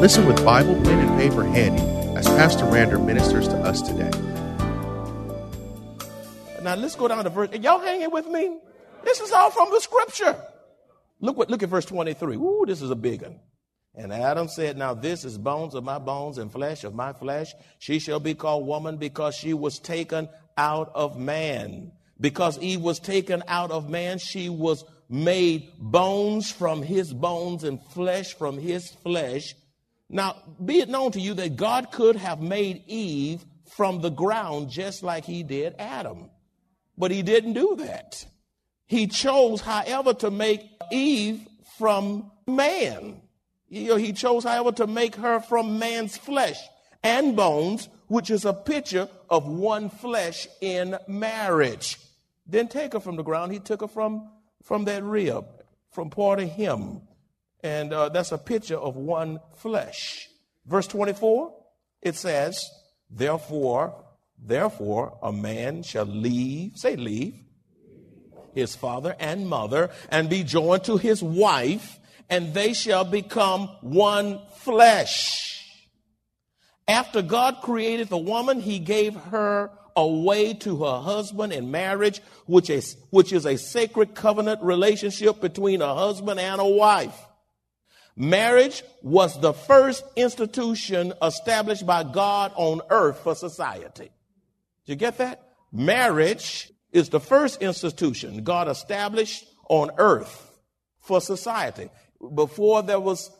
Listen with Bible, pen, and paper handy as Pastor Rander ministers to us today. Now let's go down to verse. Y'all hanging with me? This is all from the scripture. Look what look at verse 23. Ooh, this is a big one. And Adam said, Now this is bones of my bones and flesh of my flesh. She shall be called woman because she was taken out of man. Because Eve was taken out of man, she was made bones from his bones and flesh from his flesh. Now, be it known to you that God could have made Eve from the ground just like he did Adam. But he didn't do that. He chose, however, to make Eve from man. He chose, however, to make her from man's flesh and bones, which is a picture of one flesh in marriage. Then take her from the ground. He took her from, from that rib, from part of him. And uh, that's a picture of one flesh. Verse 24, it says, Therefore, therefore, a man shall leave, say leave, his father and mother, and be joined to his wife, and they shall become one flesh. After God created the woman, he gave her away to her husband in marriage, which is, which is a sacred covenant relationship between a husband and a wife. Marriage was the first institution established by God on earth for society. Did you get that? Marriage is the first institution God established on earth for society. Before there was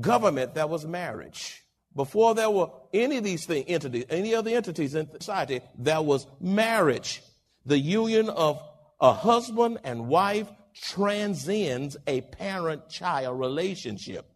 government, there was marriage. Before there were any of these entities, any other entities in society, there was marriage. The union of a husband and wife transcends a parent child relationship.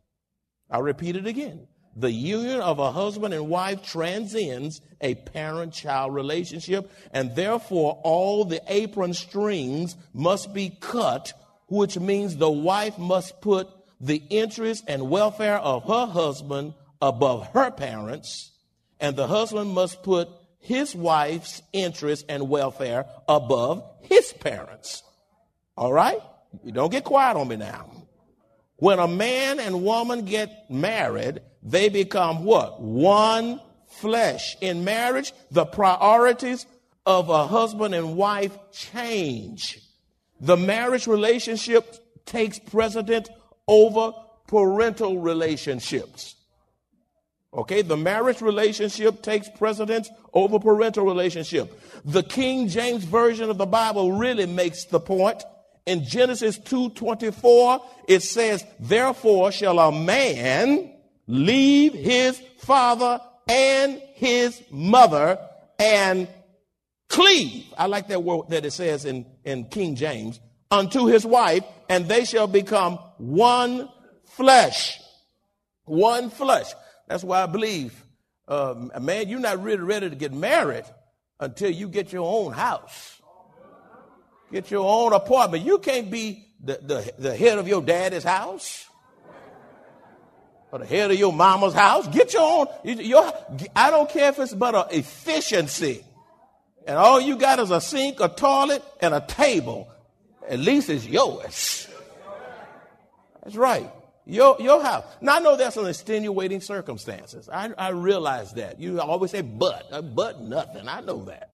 I repeat it again. The union of a husband and wife transcends a parent child relationship, and therefore all the apron strings must be cut, which means the wife must put the interest and welfare of her husband above her parents, and the husband must put his wife's interest and welfare above his parents. All right? You don't get quiet on me now. When a man and woman get married, they become what? One flesh. In marriage, the priorities of a husband and wife change. The marriage relationship takes precedent over parental relationships. Okay, the marriage relationship takes precedence over parental relationship. The King James Version of the Bible really makes the point in Genesis 2:24 it says, "Therefore shall a man leave his father and his mother and cleave." I like that word that it says in, in King James, unto his wife, and they shall become one flesh. One flesh. That's why I believe, uh, man, you're not really ready to get married until you get your own house. Get your own apartment. You can't be the, the, the head of your daddy's house or the head of your mama's house. Get your own. Your, I don't care if it's but an efficiency. And all you got is a sink, a toilet, and a table. At least it's yours. That's right. Your, your house. Now, I know that's an extenuating circumstances. I, I realize that. You always say, but. Uh, but nothing. I know that.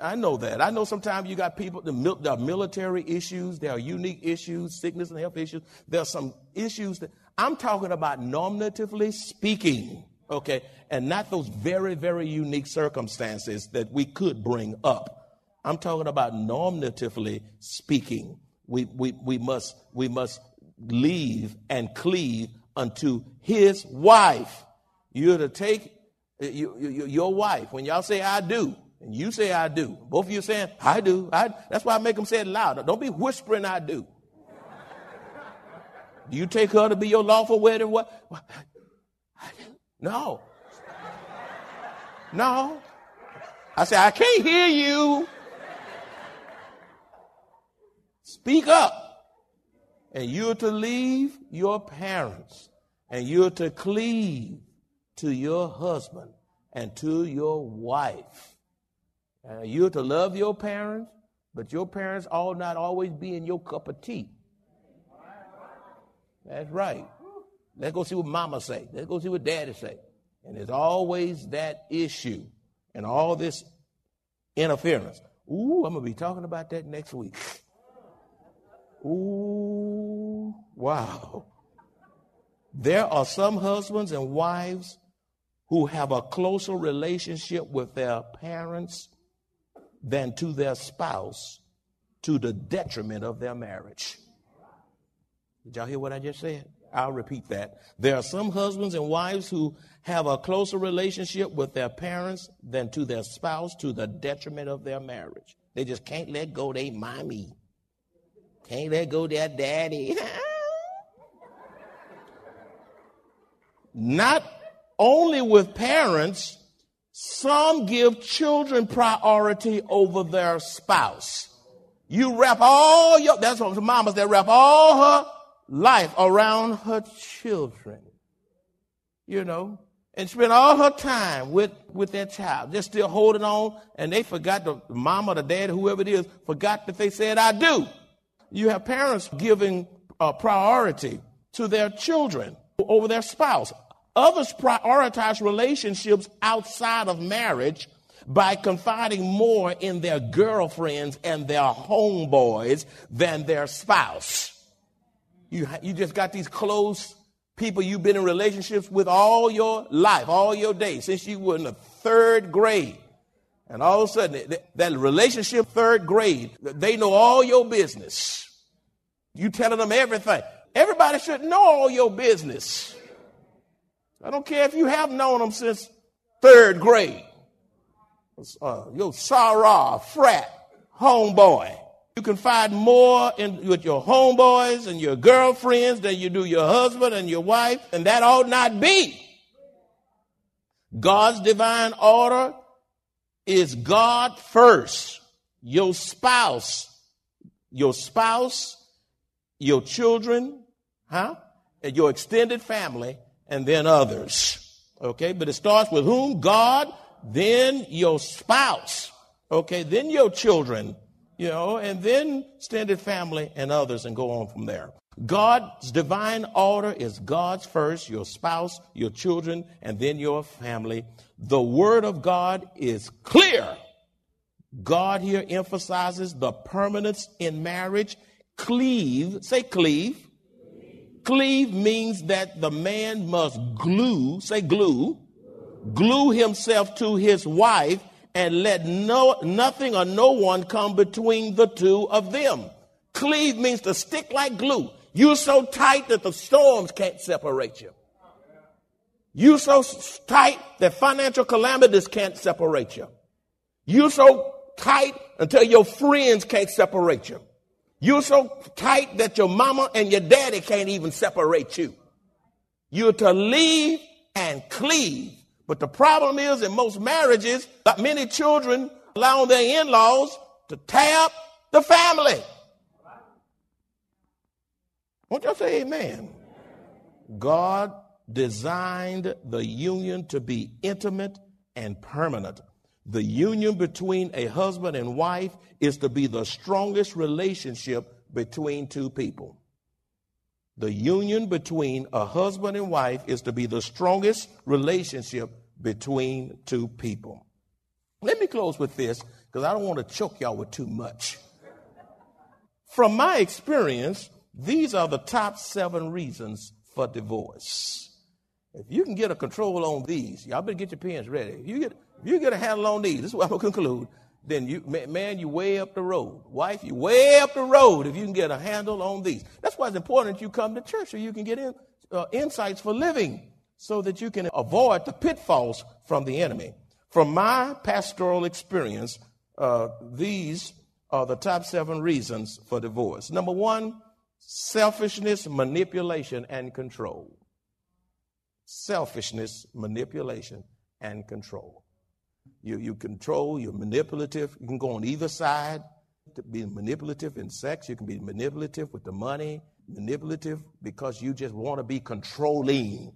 I know that. I know sometimes you got people, the mil- are military issues, there are unique issues, sickness and health issues. There are some issues that I'm talking about normatively speaking, okay, and not those very, very unique circumstances that we could bring up. I'm talking about normatively speaking. We, we, we, must, we must leave and cleave unto his wife. You're to take you, you, your wife, when y'all say I do, and you say I do, both of you saying I do, I, that's why I make them say it louder. Don't be whispering I do. Do you take her to be your lawful wedding? What? No. No. I say, I can't hear you. Speak up. And you're to leave your parents and you're to cleave to your husband and to your wife. Uh, you're to love your parents, but your parents ought not always be in your cup of tea. That's right. Let's go see what mama say. Let's go see what daddy say. And there's always that issue and all this interference. Ooh, I'm going to be talking about that next week. Ooh, wow. There are some husbands and wives who have a closer relationship with their parents than to their spouse to the detriment of their marriage. Did y'all hear what I just said? I'll repeat that. There are some husbands and wives who have a closer relationship with their parents than to their spouse to the detriment of their marriage. They just can't let go they mommy. Can't let go their daddy. Not only with parents, some give children priority over their spouse. You wrap all your, that's what mamas, they wrap all her life around her children. You know, and spend all her time with, with their child, They're still holding on, and they forgot the mama, the dad, whoever it is, forgot that they said, I do. You have parents giving uh, priority to their children over their spouse. Others prioritize relationships outside of marriage by confiding more in their girlfriends and their homeboys than their spouse. You, you just got these close people you've been in relationships with all your life, all your days, since you were in the third grade. And all of a sudden, that relationship, third grade, they know all your business. You telling them everything. Everybody should know all your business. I don't care if you have known them since third grade. Uh, your Sarah, frat, homeboy. You can find more in, with your homeboys and your girlfriends than you do your husband and your wife, and that ought not be. God's divine order is God first, your spouse, your spouse, your children, huh? And your extended family, and then others. Okay, but it starts with whom? God, then your spouse. Okay, then your children, you know, and then extended family and others, and go on from there. God's divine order is God's first, your spouse, your children, and then your family. The word of God is clear. God here emphasizes the permanence in marriage. Cleave, say cleave. Cleave means that the man must glue, say glue, glue himself to his wife and let no, nothing or no one come between the two of them. Cleave means to stick like glue. You're so tight that the storms can't separate you. You're so tight that financial calamities can't separate you. You're so tight until your friends can't separate you. You're so tight that your mama and your daddy can't even separate you. You're to leave and cleave. But the problem is in most marriages, many children allow their in-laws to tap the family. Won't y'all say amen? God designed the union to be intimate and permanent. The union between a husband and wife is to be the strongest relationship between two people. The union between a husband and wife is to be the strongest relationship between two people. Let me close with this. because I don't want to choke y'all with too much. From my experience, these are the top seven reasons for divorce. If you can get a control on these, y'all better get your pens ready. If you get, if you get a handle on these, this is what I'm going to conclude, then you, man, you way up the road. Wife, you way up the road if you can get a handle on these. That's why it's important you come to church so you can get in, uh, insights for living so that you can avoid the pitfalls from the enemy. From my pastoral experience, uh, these are the top seven reasons for divorce. Number one, selfishness, manipulation, and control. Selfishness, manipulation, and control. You, you control, you're manipulative. You can go on either side to be manipulative in sex. You can be manipulative with the money, manipulative because you just want to be controlling.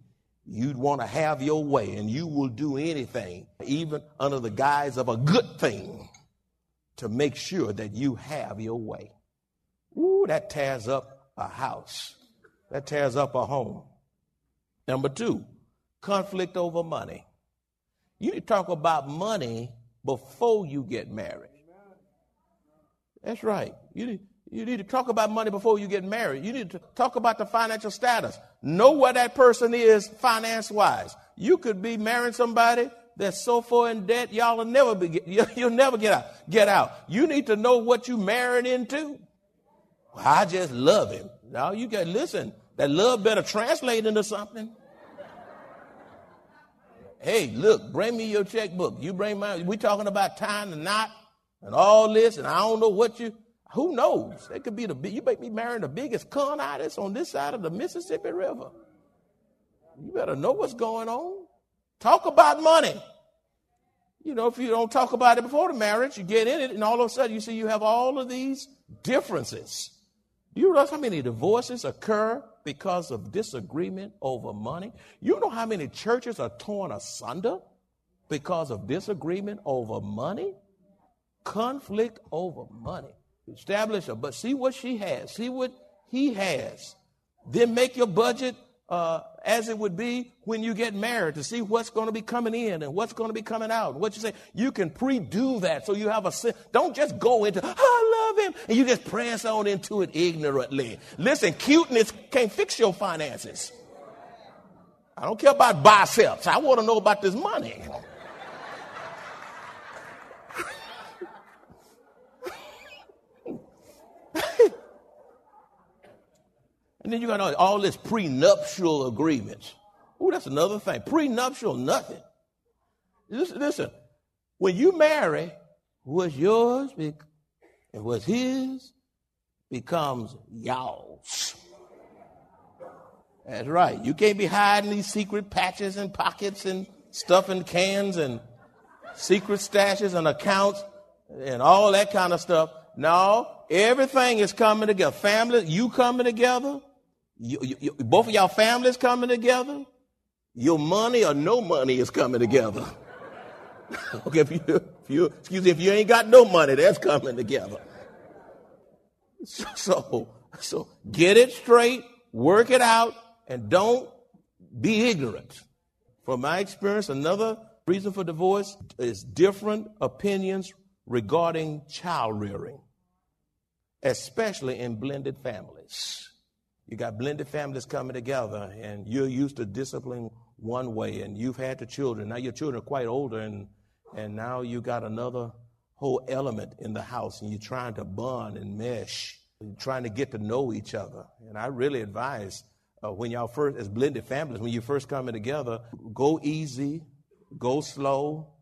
You'd want to have your way, and you will do anything, even under the guise of a good thing, to make sure that you have your way. Ooh, that tears up a house. That tears up a home. Number two, conflict over money. You need to talk about money before you get married. That's right. You need, you need to talk about money before you get married. You need to talk about the financial status. Know where that person is finance wise. You could be marrying somebody that's so far in debt, y'all will never be, you'll never get out, get out. You need to know what you're marrying into. Well, I just love him. Now you can listen. That love better translate into something. Hey, look, bring me your checkbook. You bring mine. we talking about tying the knot and all this, and I don't know what you, who knows? It could be the, you may be marrying the biggest con artist on this side of the Mississippi River. You better know what's going on. Talk about money. You know, if you don't talk about it before the marriage, you get in it, and all of a sudden you see you have all of these differences. Do you realize how many divorces occur because of disagreement over money? You know how many churches are torn asunder because of disagreement over money? Conflict over money. Establish a, but see what she has, see what he has. Then make your budget uh, as it would be when you get married to see what's going to be coming in and what's going to be coming out. What you say, you can pre-do that so you have a don't just go into, I love him, and you just press on into it ignorantly. Listen, cuteness can't fix your finances. I don't care about biceps. I want to know about this money. And then you got all this prenuptial agreements. Oh, that's another thing. Prenuptial, nothing. Listen, listen, when you marry, what's yours and what's his becomes y'all's. That's right. You can't be hiding these secret patches and pockets and stuff in cans and secret stashes and accounts and all that kind of stuff. No, everything is coming together. Family, you coming together, you, you, you, both of y'all families coming together. Your money or no money is coming together. okay, if you, if you, excuse me, if you ain't got no money, that's coming together. So, so get it straight, work it out, and don't be ignorant. From my experience, another reason for divorce is different opinions regarding child rearing, especially in blended families. You got blended families coming together, and you're used to discipline one way, and you've had the children. Now your children are quite older, and and now you got another whole element in the house, and you're trying to bond and mesh, you're trying to get to know each other. And I really advise uh, when y'all first, as blended families, when you first coming together, go easy, go slow,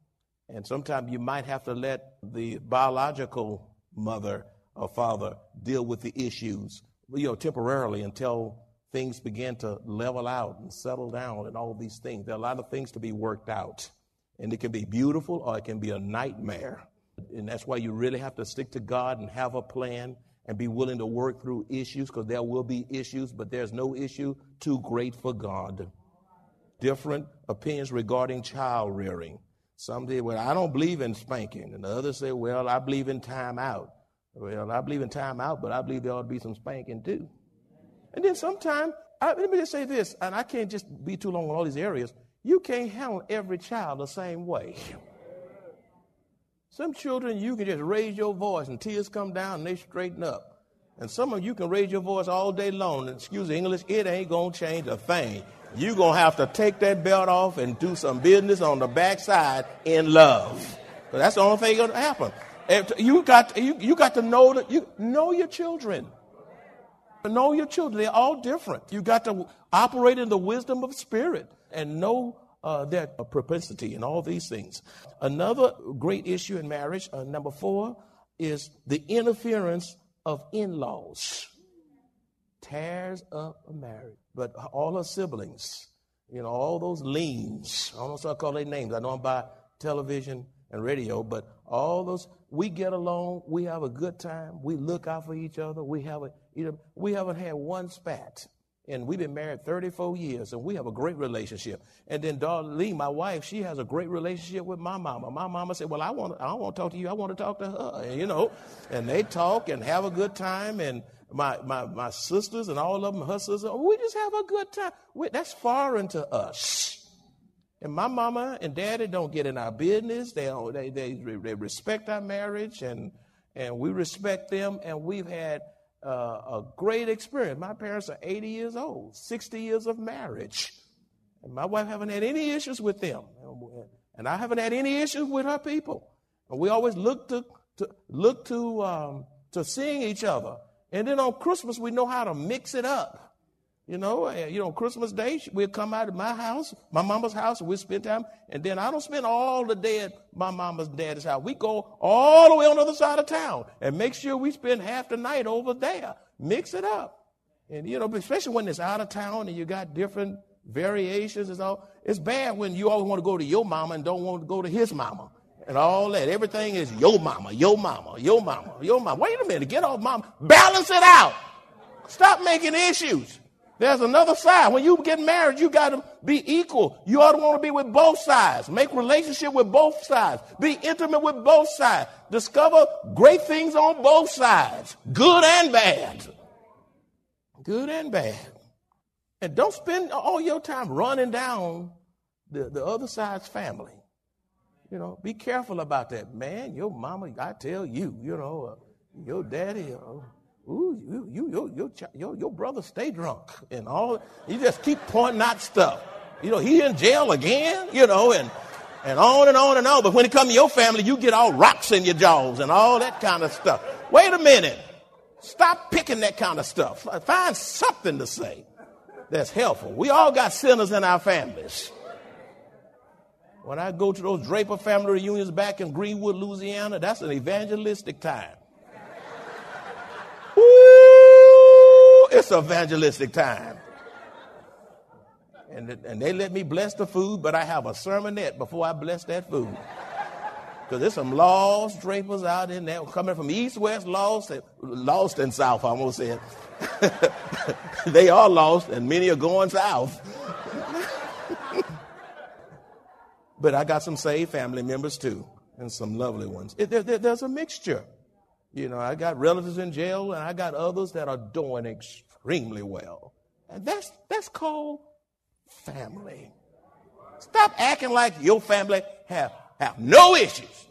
and sometimes you might have to let the biological mother or father deal with the issues you know, temporarily until things begin to level out and settle down and all these things. There are a lot of things to be worked out. And it can be beautiful or it can be a nightmare. And that's why you really have to stick to God and have a plan and be willing to work through issues because there will be issues, but there's no issue too great for God. Different opinions regarding child rearing. Some say, well, I don't believe in spanking. And the others say, well, I believe in time out. Well, I believe in time out, but I believe there ought to be some spanking too. And then sometimes, let me just say this, and I can't just be too long on all these areas. You can't handle every child the same way. Some children, you can just raise your voice and tears come down and they straighten up. And some of you can raise your voice all day long. And excuse the English, it ain't going to change a thing. You're going to have to take that belt off and do some business on the backside in love. But that's the only thing going to happen. You got, you, you got to know that you know your children. Know your children. They're all different. You got to operate in the wisdom of spirit and know uh, their propensity and all these things. Another great issue in marriage, uh, number four, is the interference of in laws. Tears up a marriage. But all her siblings, you know, all those leans, I don't know if I call their names. I know I'm by television and radio, but all those, we get along, we have a good time, we look out for each other, we have a, you know, we haven't had one spat. And we've been married 34 years, and we have a great relationship. And then Darlene, my wife, she has a great relationship with my mama. My mama said, "Well, I want, I want to talk to you. I want to talk to her." And, you know, and they talk and have a good time. And my my my sisters and all of them, her sisters, oh, we just have a good time. We, that's foreign to us. And my mama and daddy don't get in our business. They they, they, they respect our marriage and, and we respect them. And we've had uh, a great experience. My parents are 80 years old, 60 years of marriage. And my wife haven't had any issues with them. And I haven't had any issues with her people. And we always look to, to look to, um, to seeing each other. And then on Christmas, we know how to mix it up. You know, uh, you know, Christmas Day, we'll come out of my house, my mama's house, and we'll spend time. And then I don't spend all the day at my mama's daddy's house. We go all the way on the other side of town and make sure we spend half the night over there. Mix it up. And, you know, especially when it's out of town and you got different variations and all. It's bad when you always want to go to your mama and don't want to go to his mama and all that. Everything is your mama, your mama, your mama, your mama. Wait a minute, get off mama. Balance it out. Stop making issues. There's another side. When you get married, you got to be equal. You ought to want to be with both sides. Make relationship with both sides. Be intimate with both sides. Discover great things on both sides, good and bad. Good and bad. And don't spend all your time running down the, the other side's family. You know, be careful about that. Man, your mama, I tell you, you know, uh, your daddy, uh, Ooh, you, you, your, your, your brother stay drunk and all. You just keep pointing out stuff. You know, he in jail again, you know, and, and on and on and on. But when it comes to your family, you get all rocks in your jaws and all that kind of stuff. Wait a minute. Stop picking that kind of stuff. Find something to say that's helpful. We all got sinners in our families. When I go to those Draper family reunions back in Greenwood, Louisiana, that's an evangelistic time. It's evangelistic time. And, and they let me bless the food, but I have a sermonette before I bless that food. Because there's some lost Drapers out in there coming from east, west, lost, and, lost and south, I almost said. they are lost, and many are going south. but I got some saved family members too, and some lovely ones. It, there, there, there's a mixture. You know, I got relatives in jail, and I got others that are doing extremely well. And that's, that's called family. Stop acting like your family have, have no issues.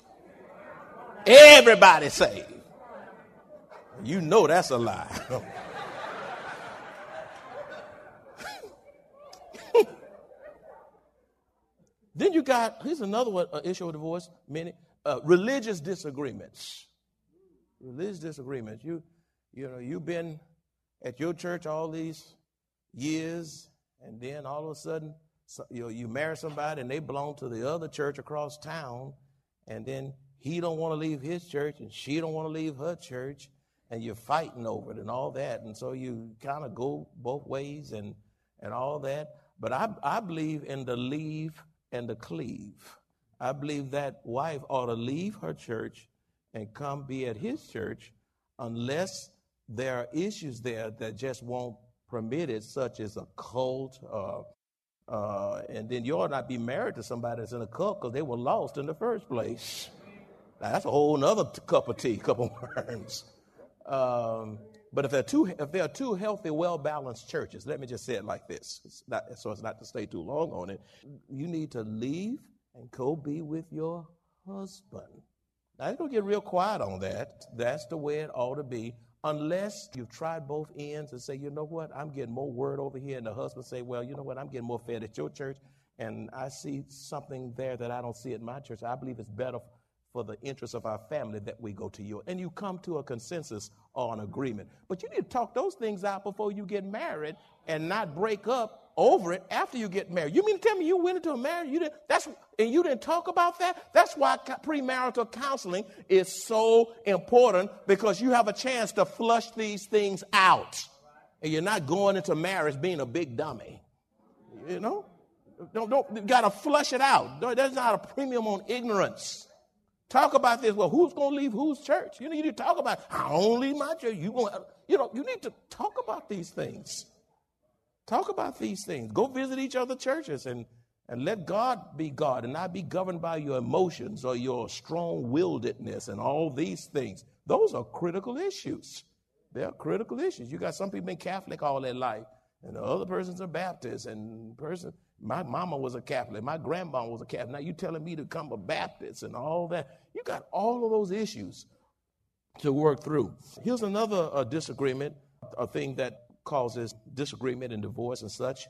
Everybody saved. You know that's a lie. then you got, here's another one, uh, issue of divorce, many, uh, religious disagreements religious disagreements. You, you know, you've been at your church all these years, and then all of a sudden, so, you know, you marry somebody and they belong to the other church across town, and then he don't want to leave his church and she don't want to leave her church, and you're fighting over it and all that, and so you kind of go both ways and and all that. But I I believe in the leave and the cleave. I believe that wife ought to leave her church and come be at his church unless there are issues there that just won't permit it, such as a cult. Uh, uh, and then you ought not be married to somebody that's in a cult because they were lost in the first place. Now, that's a whole other cup of tea, cup of worms. Um, but if they're two, if they are two healthy, well balanced churches, let me just say it like this, it's not, so it's not to stay too long on it. You need to leave and go be with your husband. Now, it's going to get real quiet on that. That's the way it ought to be, unless you've tried both ends and say, you know what, I'm getting more word over here, and the husband say, well, you know what, I'm getting more fed at your church, and I see something there that I don't see at my church. I believe it's better for the interest of our family that we go to you. And you come to a consensus or an agreement. But you need to talk those things out before you get married and not break up over it after you get married. You mean to tell me you went into a marriage you didn't that's and you didn't talk about that? That's why premarital counseling is so important because you have a chance to flush these things out. And you're not going into marriage being a big dummy. You know? Don't, don't gotta flush it out. There's not a premium on ignorance. Talk about this. Well, who's going to leave whose church? You need to talk about. I don't leave my church. You going you know, you need to talk about these things. Talk about these things. Go visit each other churches and and let God be God and not be governed by your emotions or your strong-willedness and all these things. Those are critical issues. They're critical issues. You got some people been Catholic all their life, and the other persons are Baptist, and person my mama was a Catholic. My grandma was a Catholic. Now you telling me to come a Baptist and all that. You got all of those issues to work through. Here's another uh, disagreement, a thing that causes disagreement and divorce and such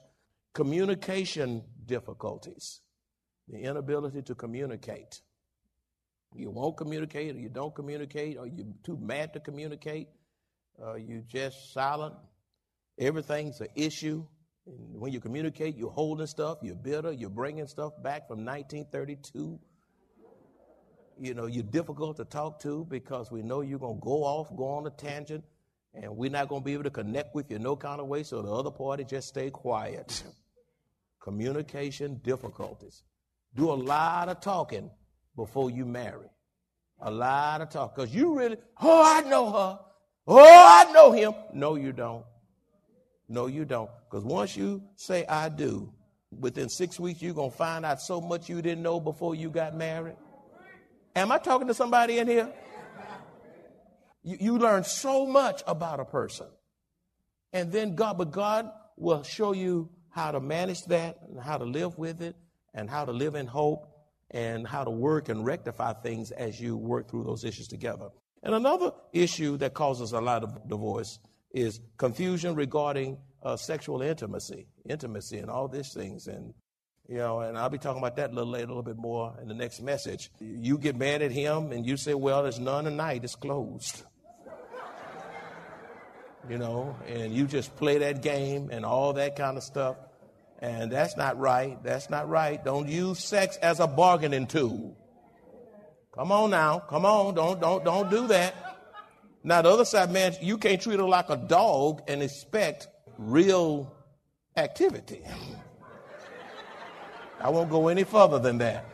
communication difficulties, the inability to communicate. You won't communicate, or you don't communicate, or you're too mad to communicate, uh, you just silent. Everything's an issue. And when you communicate, you're holding stuff, you're bitter, you're bringing stuff back from 1932. You know, you're difficult to talk to because we know you're going to go off, go on a tangent, and we're not going to be able to connect with you no kind of way, so the other party just stay quiet. Communication difficulties. Do a lot of talking before you marry. A lot of talk. Because you really, oh, I know her. Oh, I know him. No, you don't. No, you don't. Because once you say, I do, within six weeks, you're going to find out so much you didn't know before you got married. Am I talking to somebody in here? You, you learn so much about a person. And then God, but God will show you how to manage that and how to live with it and how to live in hope and how to work and rectify things as you work through those issues together. And another issue that causes a lot of divorce is confusion regarding uh, sexual intimacy, intimacy, and all these things. And you know, and I'll be talking about that a little later, a little bit more in the next message. You get mad at him, and you say, "Well, there's none tonight; it's closed." You know, and you just play that game and all that kind of stuff. And that's not right. That's not right. Don't use sex as a bargaining tool. Come on now. Come on. Don't don't don't do that. Now, the other side, man, you can't treat her like a dog and expect real activity. I won't go any further than that.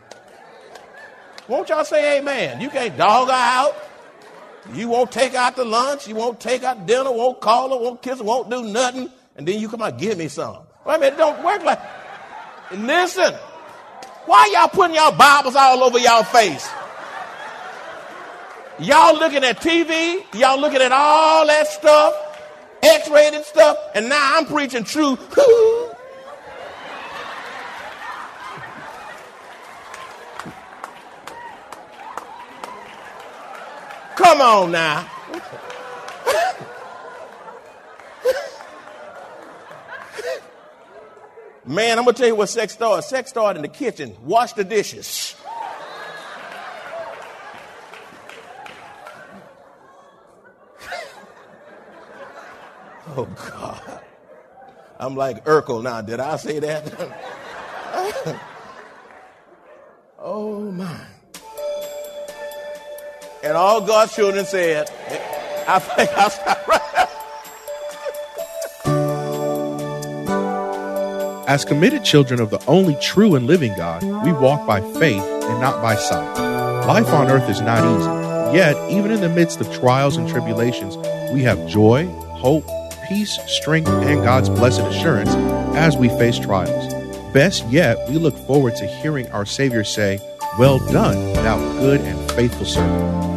Won't y'all say amen? You can't dog her out. You won't take out the lunch. You won't take out dinner. Won't call her. Won't kiss her. Won't do nothing. And then you come out, give me some. I mean, it don't work like. Listen, why y'all putting y'all Bibles all over y'all face? Y'all looking at TV, y'all looking at all that stuff, X rated stuff, and now I'm preaching truth. Come on now. Man, I'm gonna tell you what sex started. Sex started in the kitchen. Wash the dishes. Oh, God. I'm like Urkel now. Did I say that? oh, my. And all God's children said, I think I'll stop right As committed children of the only true and living God, we walk by faith and not by sight. Life on earth is not easy. Yet, even in the midst of trials and tribulations, we have joy, hope, peace, strength, and God's blessed assurance as we face trials. Best yet, we look forward to hearing our Savior say, Well done, thou good and faithful servant,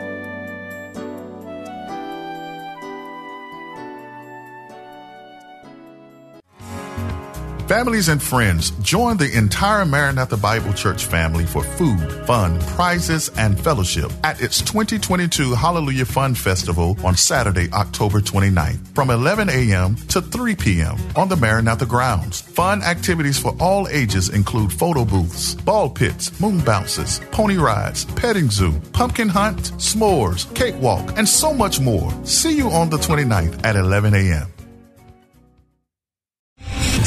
Families and friends, join the entire Maranatha Bible Church family for food, fun, prizes, and fellowship at its 2022 Hallelujah Fun Festival on Saturday, October 29th from 11 a.m. to 3 p.m. on the Maranatha grounds. Fun activities for all ages include photo booths, ball pits, moon bounces, pony rides, petting zoo, pumpkin hunt, s'mores, cakewalk, and so much more. See you on the 29th at 11 a.m.